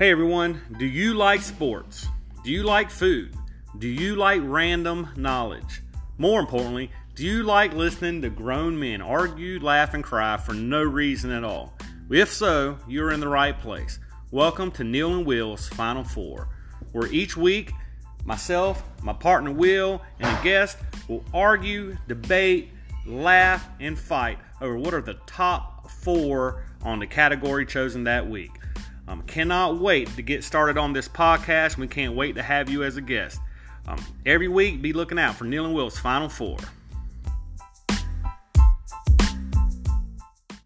Hey everyone, do you like sports? Do you like food? Do you like random knowledge? More importantly, do you like listening to grown men argue, laugh, and cry for no reason at all? If so, you're in the right place. Welcome to Neil and Will's Final Four, where each week myself, my partner Will, and a guest will argue, debate, laugh, and fight over what are the top four on the category chosen that week. Um, cannot wait to get started on this podcast. We can't wait to have you as a guest. Um, every week, be looking out for Neil and Will's Final Four.